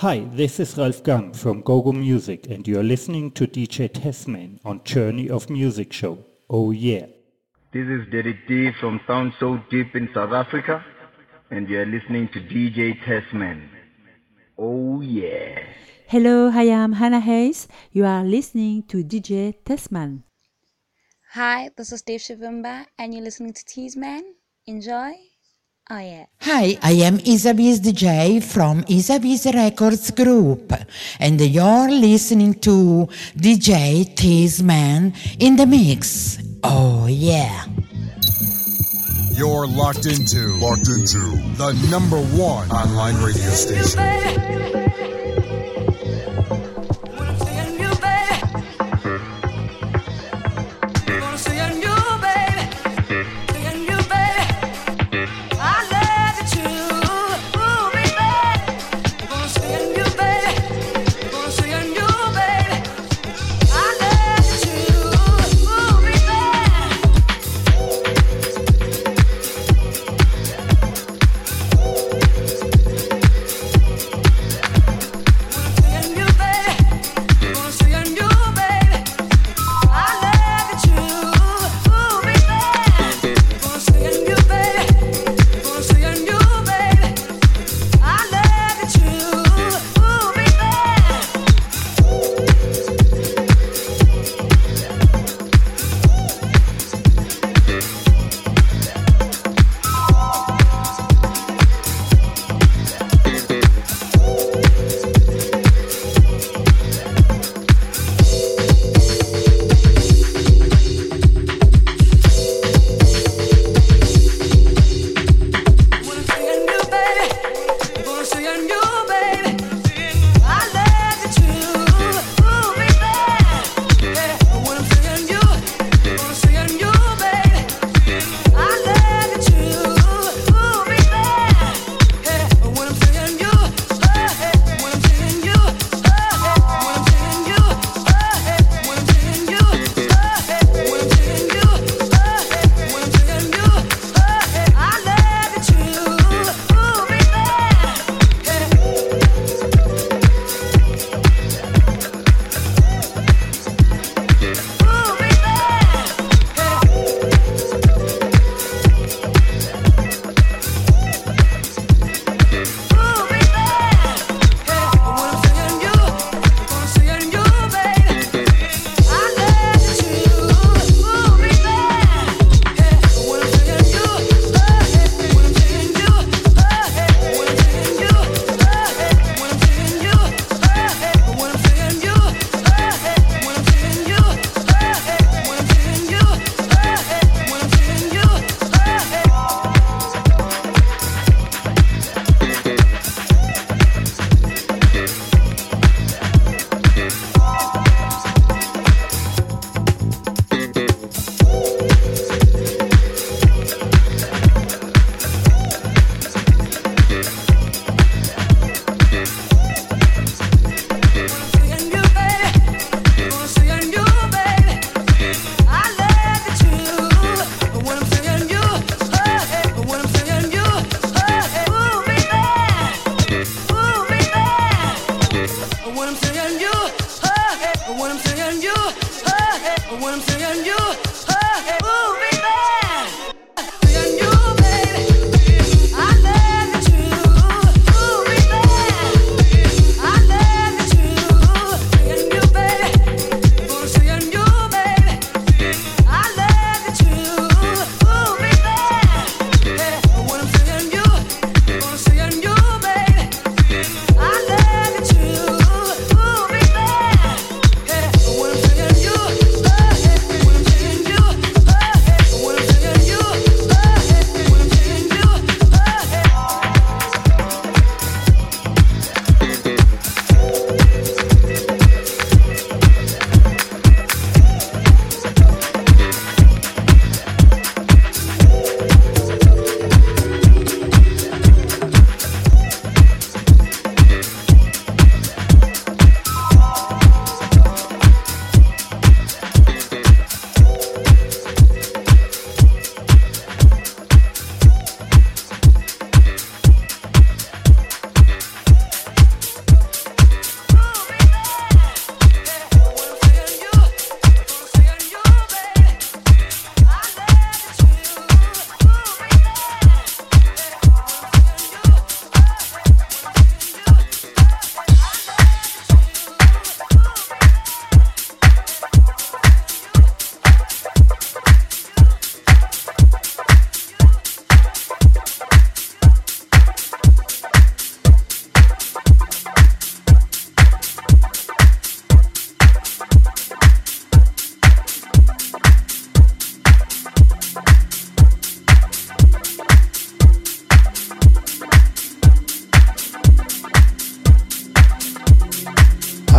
Hi, this is Ralf Gum from GoGo Music and you are listening to DJ Tasman on Journey of Music show. Oh yeah. This is Derek D from Sound So Deep in South Africa and you are listening to DJ Tasman. Oh yeah. Hello, I am Hannah Hayes. You are listening to DJ Tasman. Hi, this is Dave Shavimba and you're listening to Teasman. Enjoy. Oh yeah. Hi, I am Isabiz DJ from Isabiz Records Group, and you're listening to DJ Teasman in the mix. Oh yeah. You're locked into locked into the number one online radio station.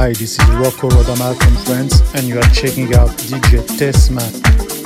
Hi, this is Rocco Rodamaal from France, and you are checking out DJ Testman.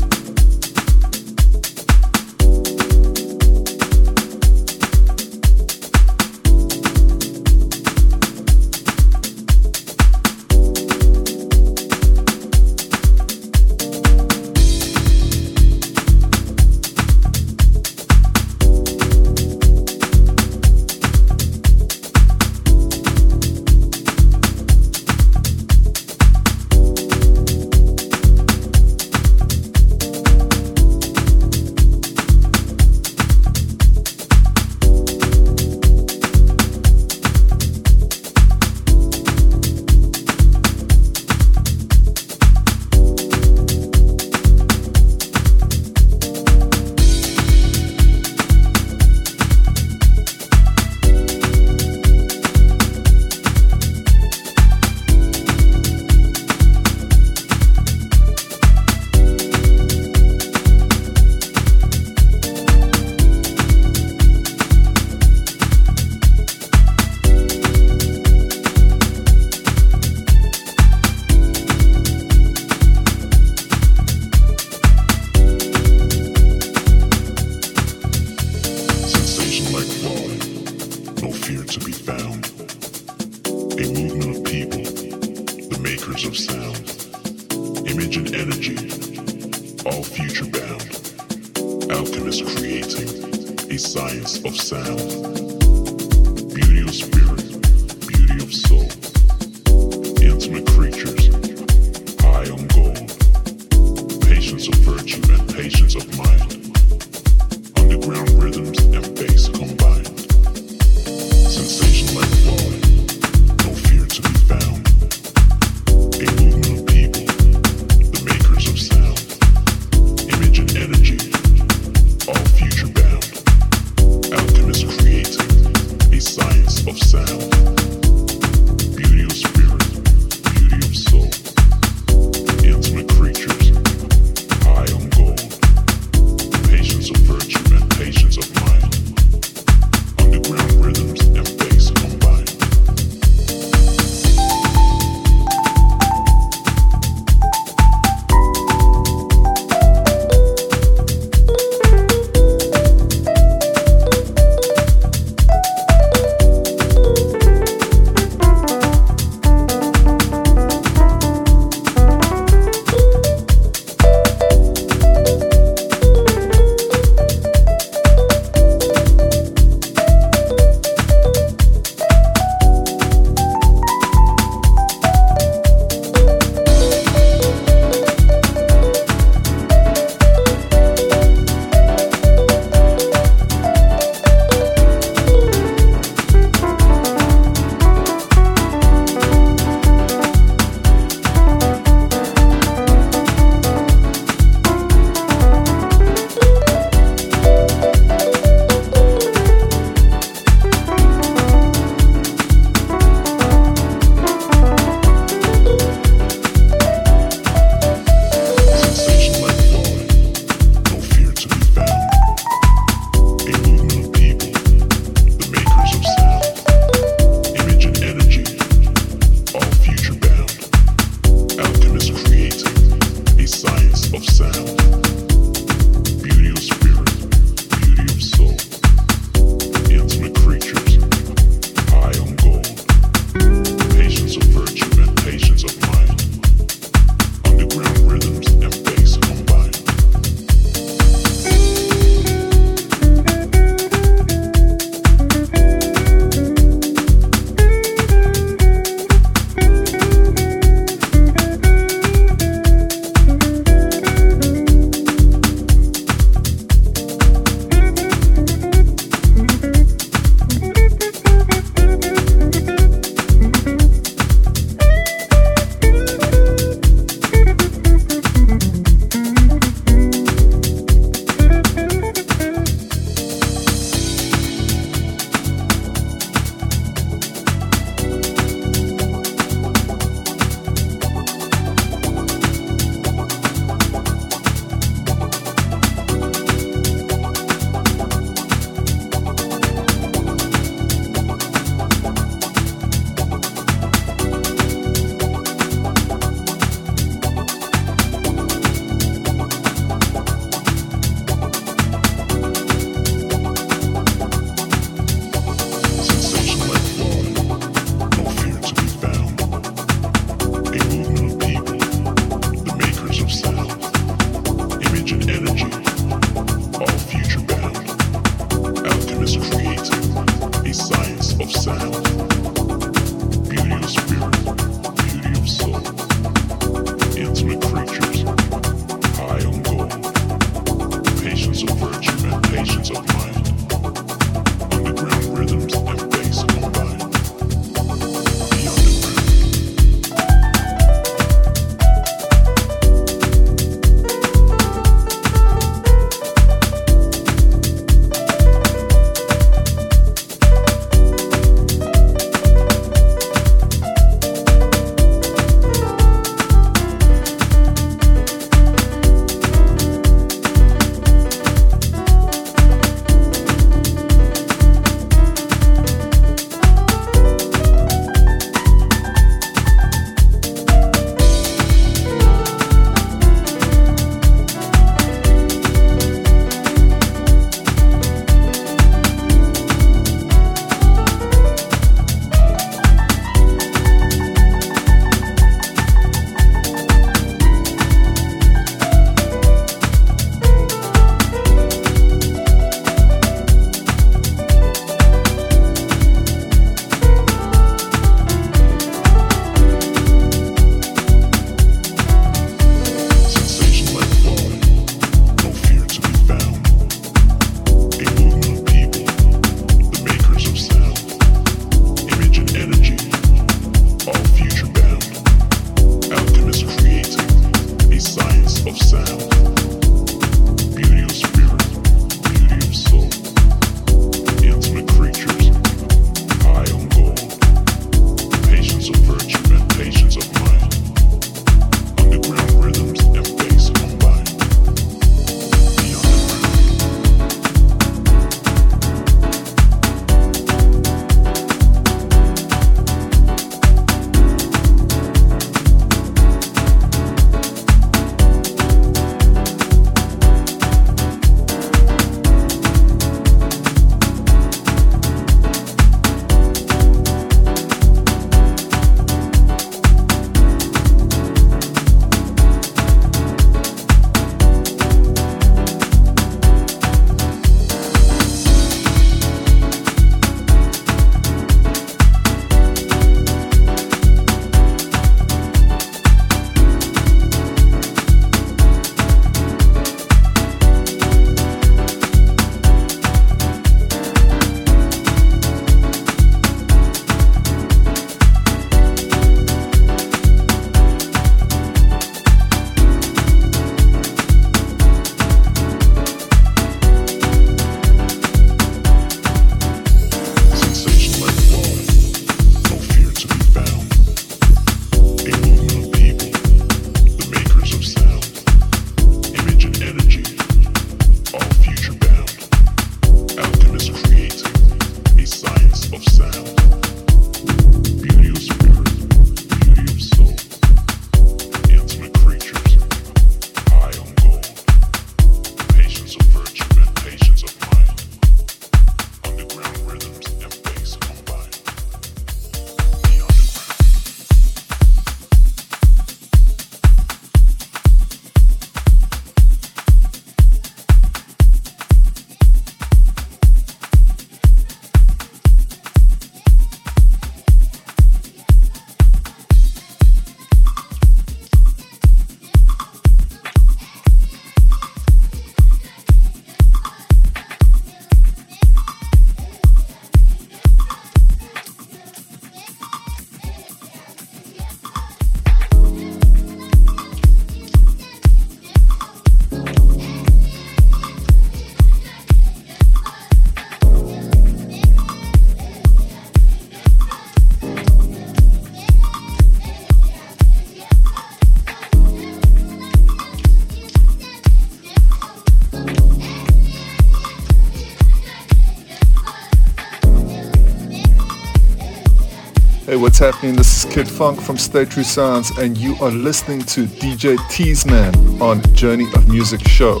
What's happening? This is Kid Funk from Stay True Sounds, and you are listening to DJ Teasman on Journey of Music Show.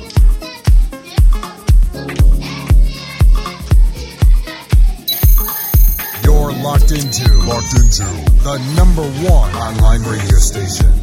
You're locked into, locked into the number one online radio station.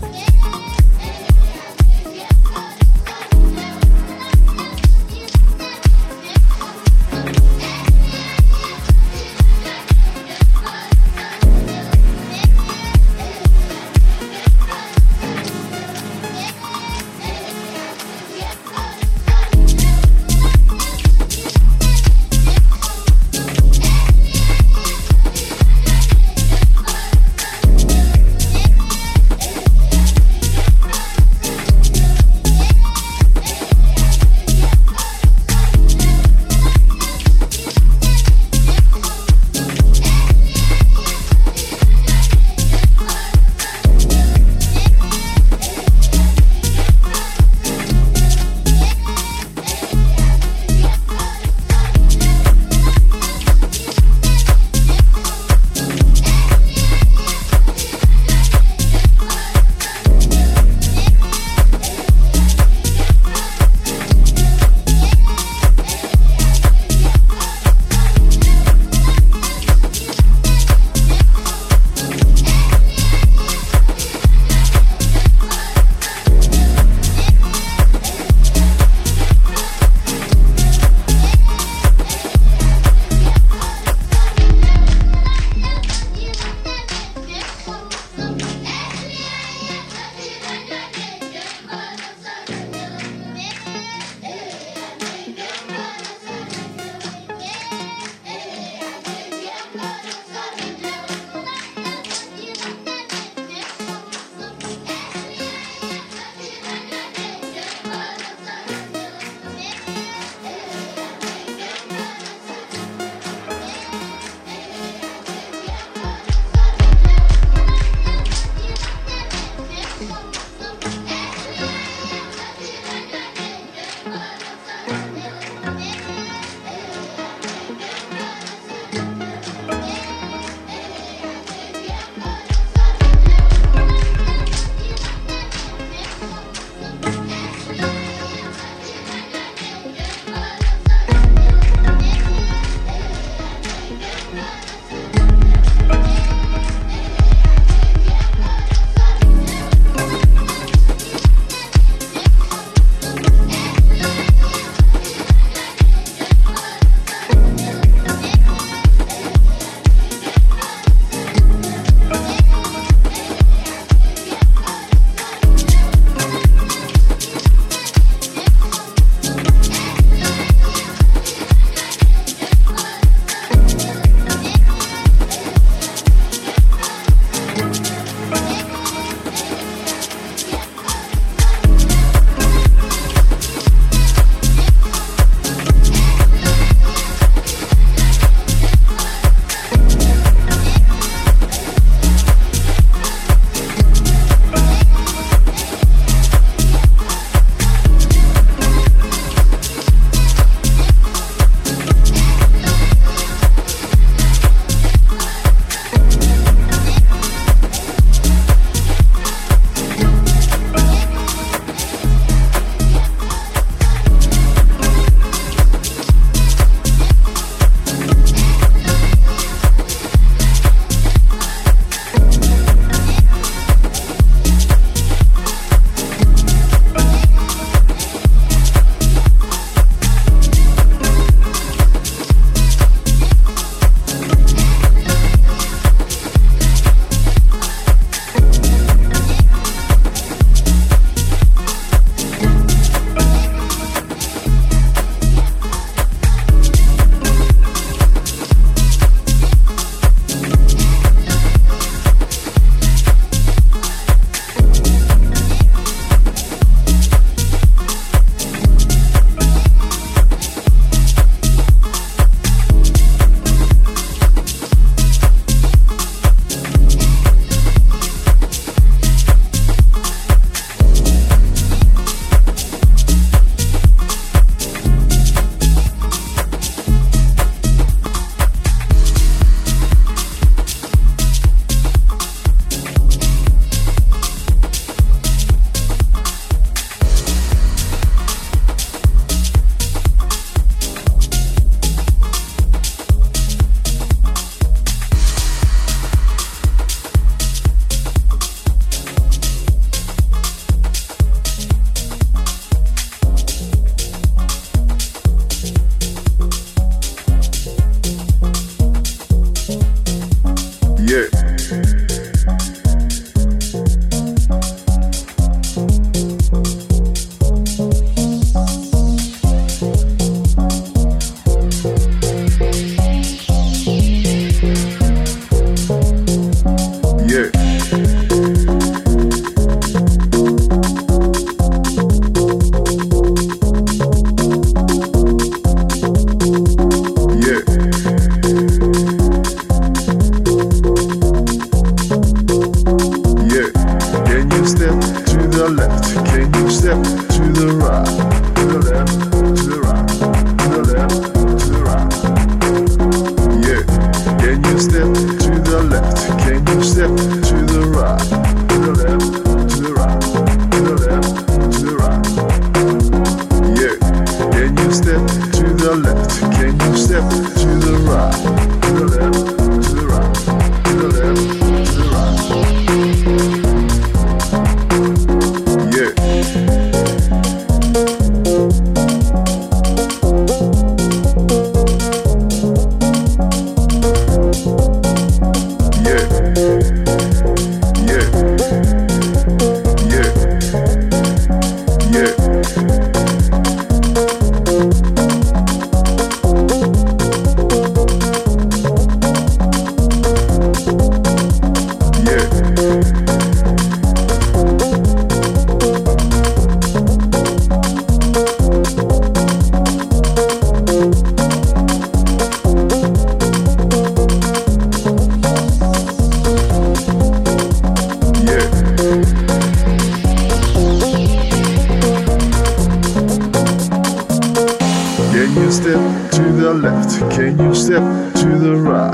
Can you step to the right,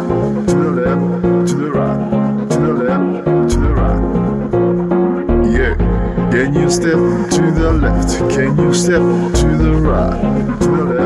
to the left, to the right, to the left, to the right? Yeah. Can you step to the left? Can you step to the right, to the left?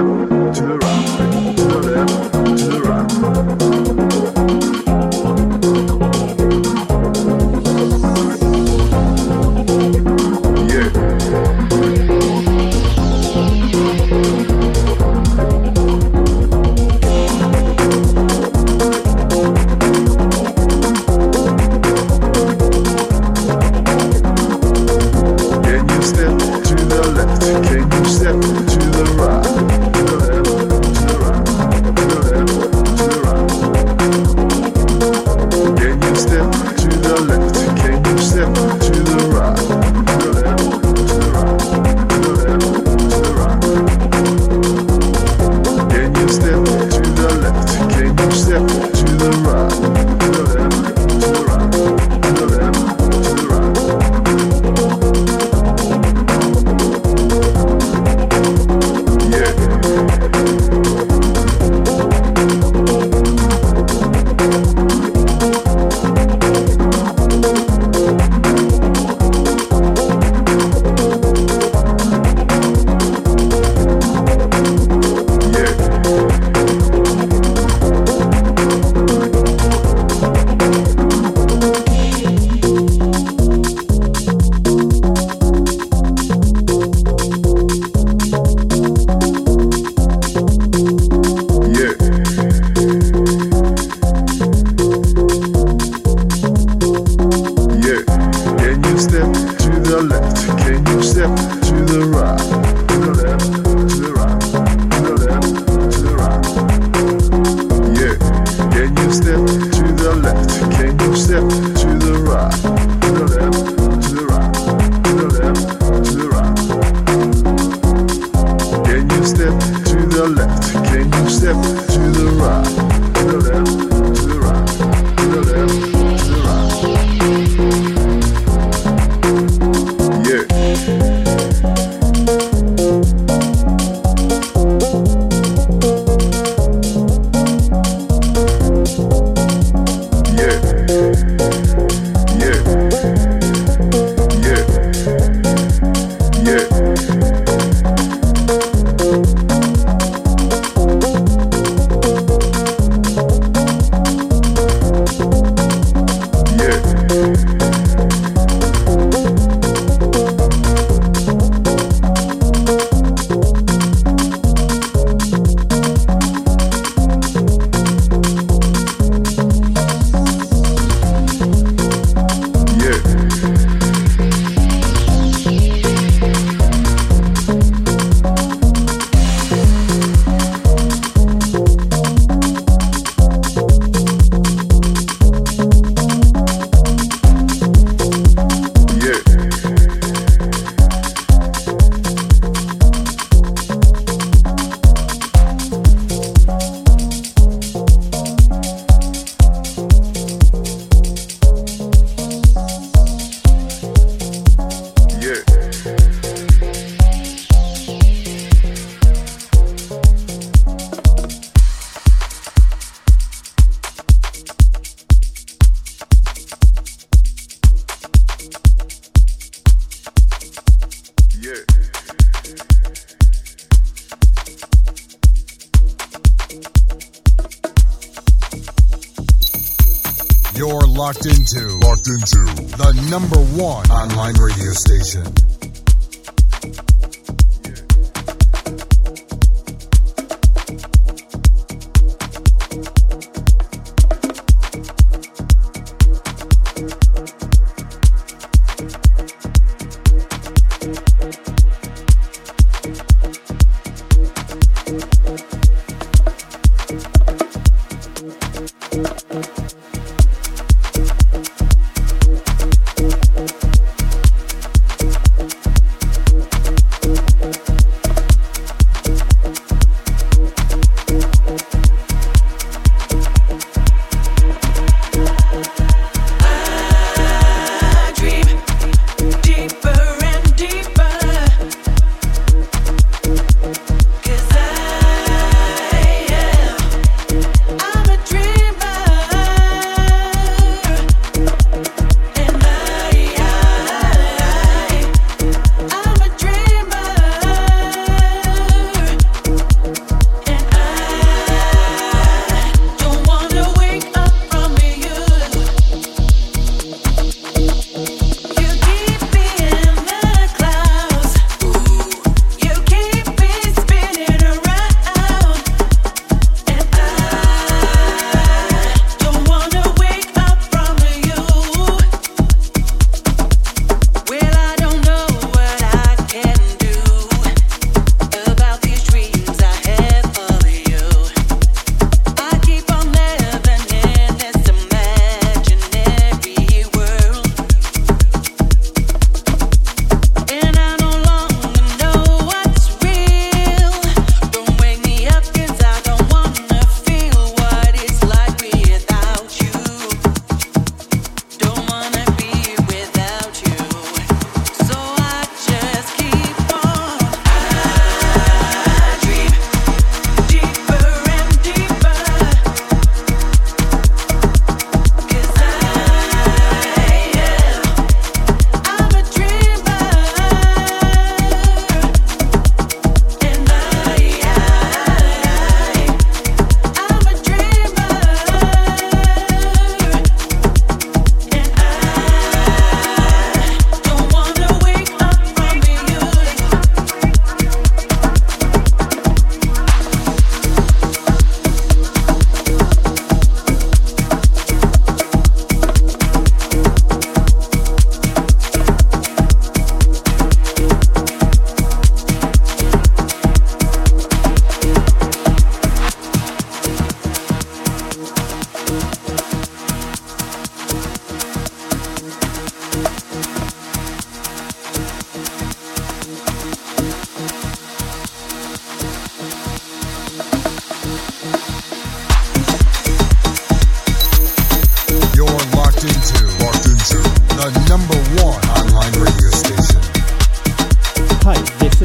Into, the number one online radio station.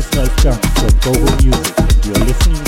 is from Google Global Music, you're listening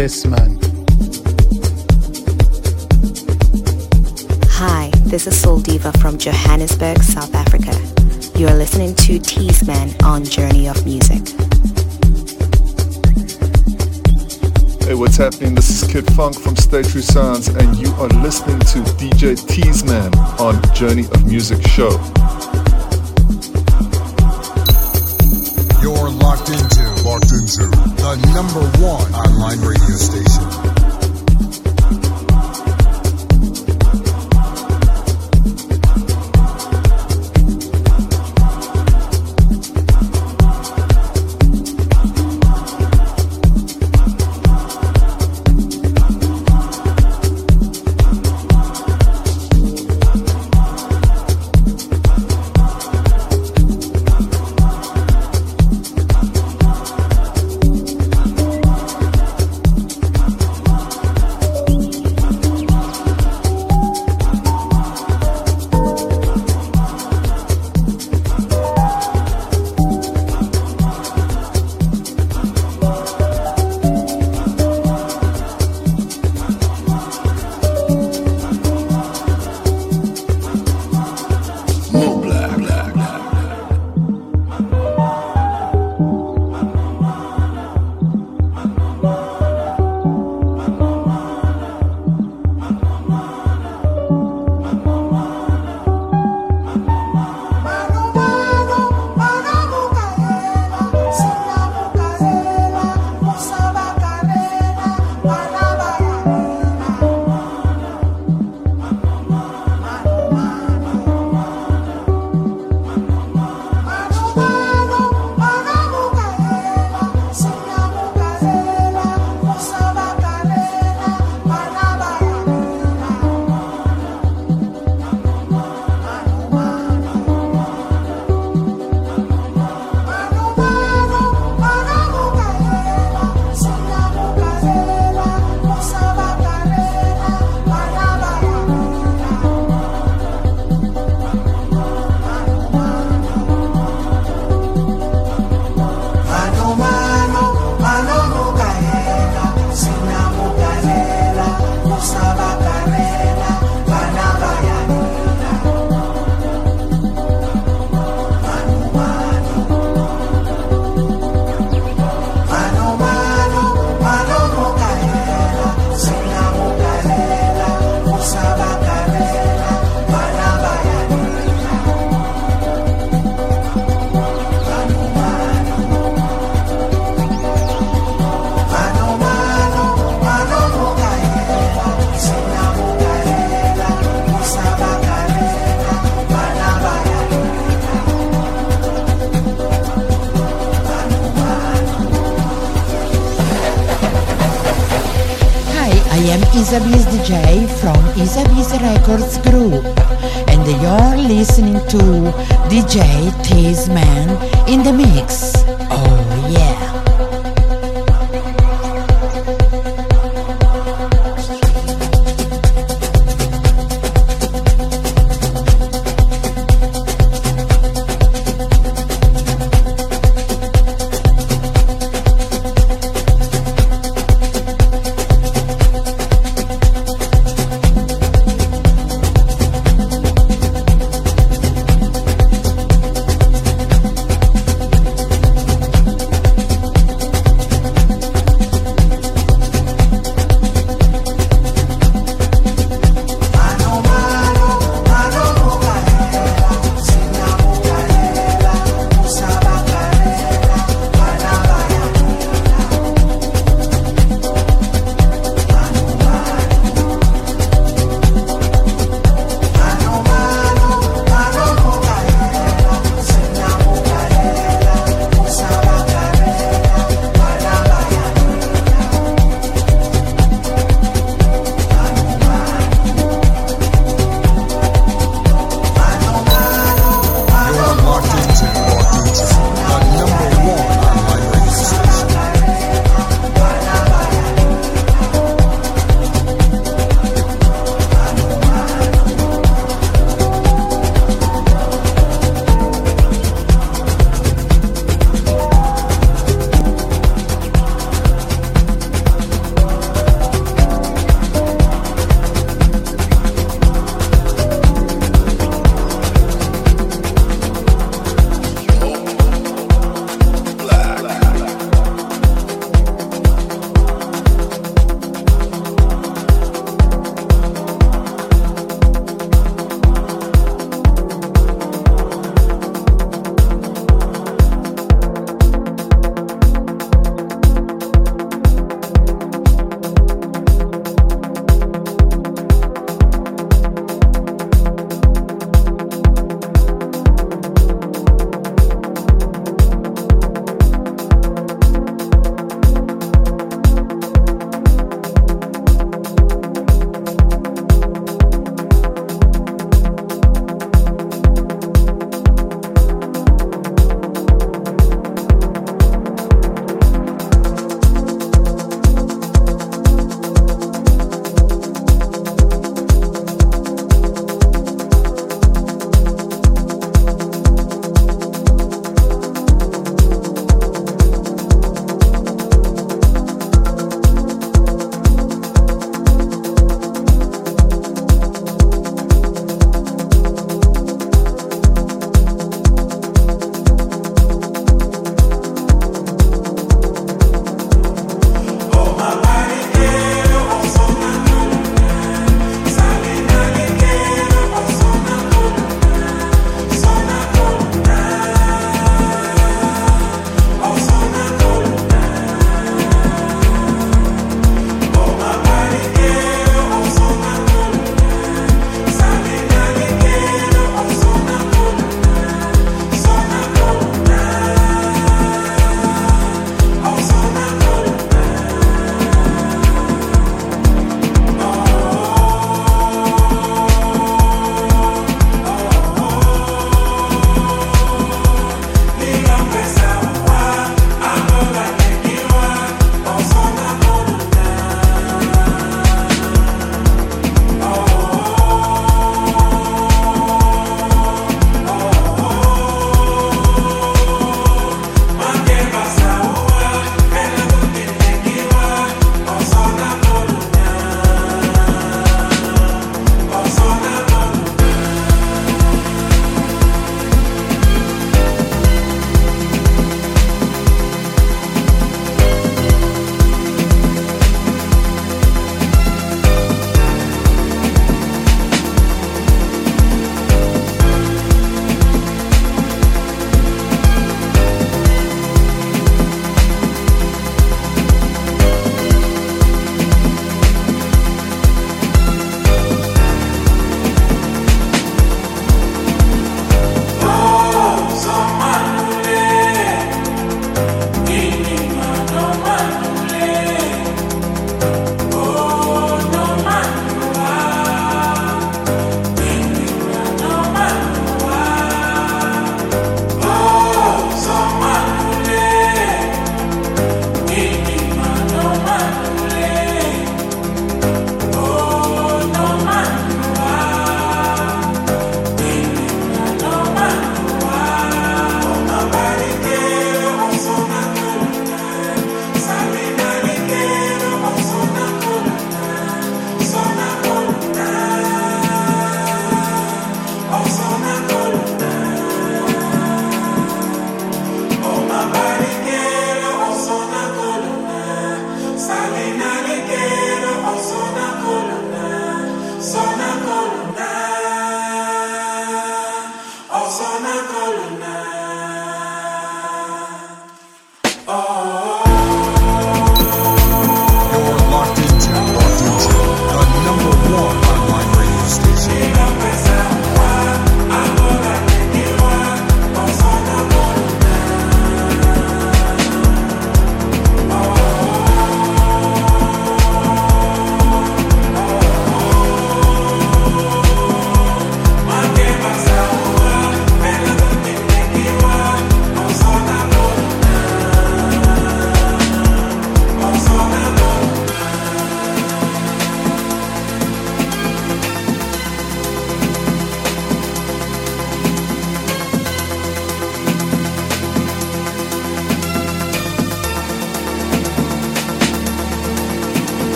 DJ Tessman. Hi, this is Soul Diva from Johannesburg, South Africa. You are listening to Teasman on Journey of Music. Hey, what's happening? This is Kid Fonque from Stay True Sounds, and you are listening to DJ Teasman on Journey of Music Show. Locked into, locked into the number one online radio station.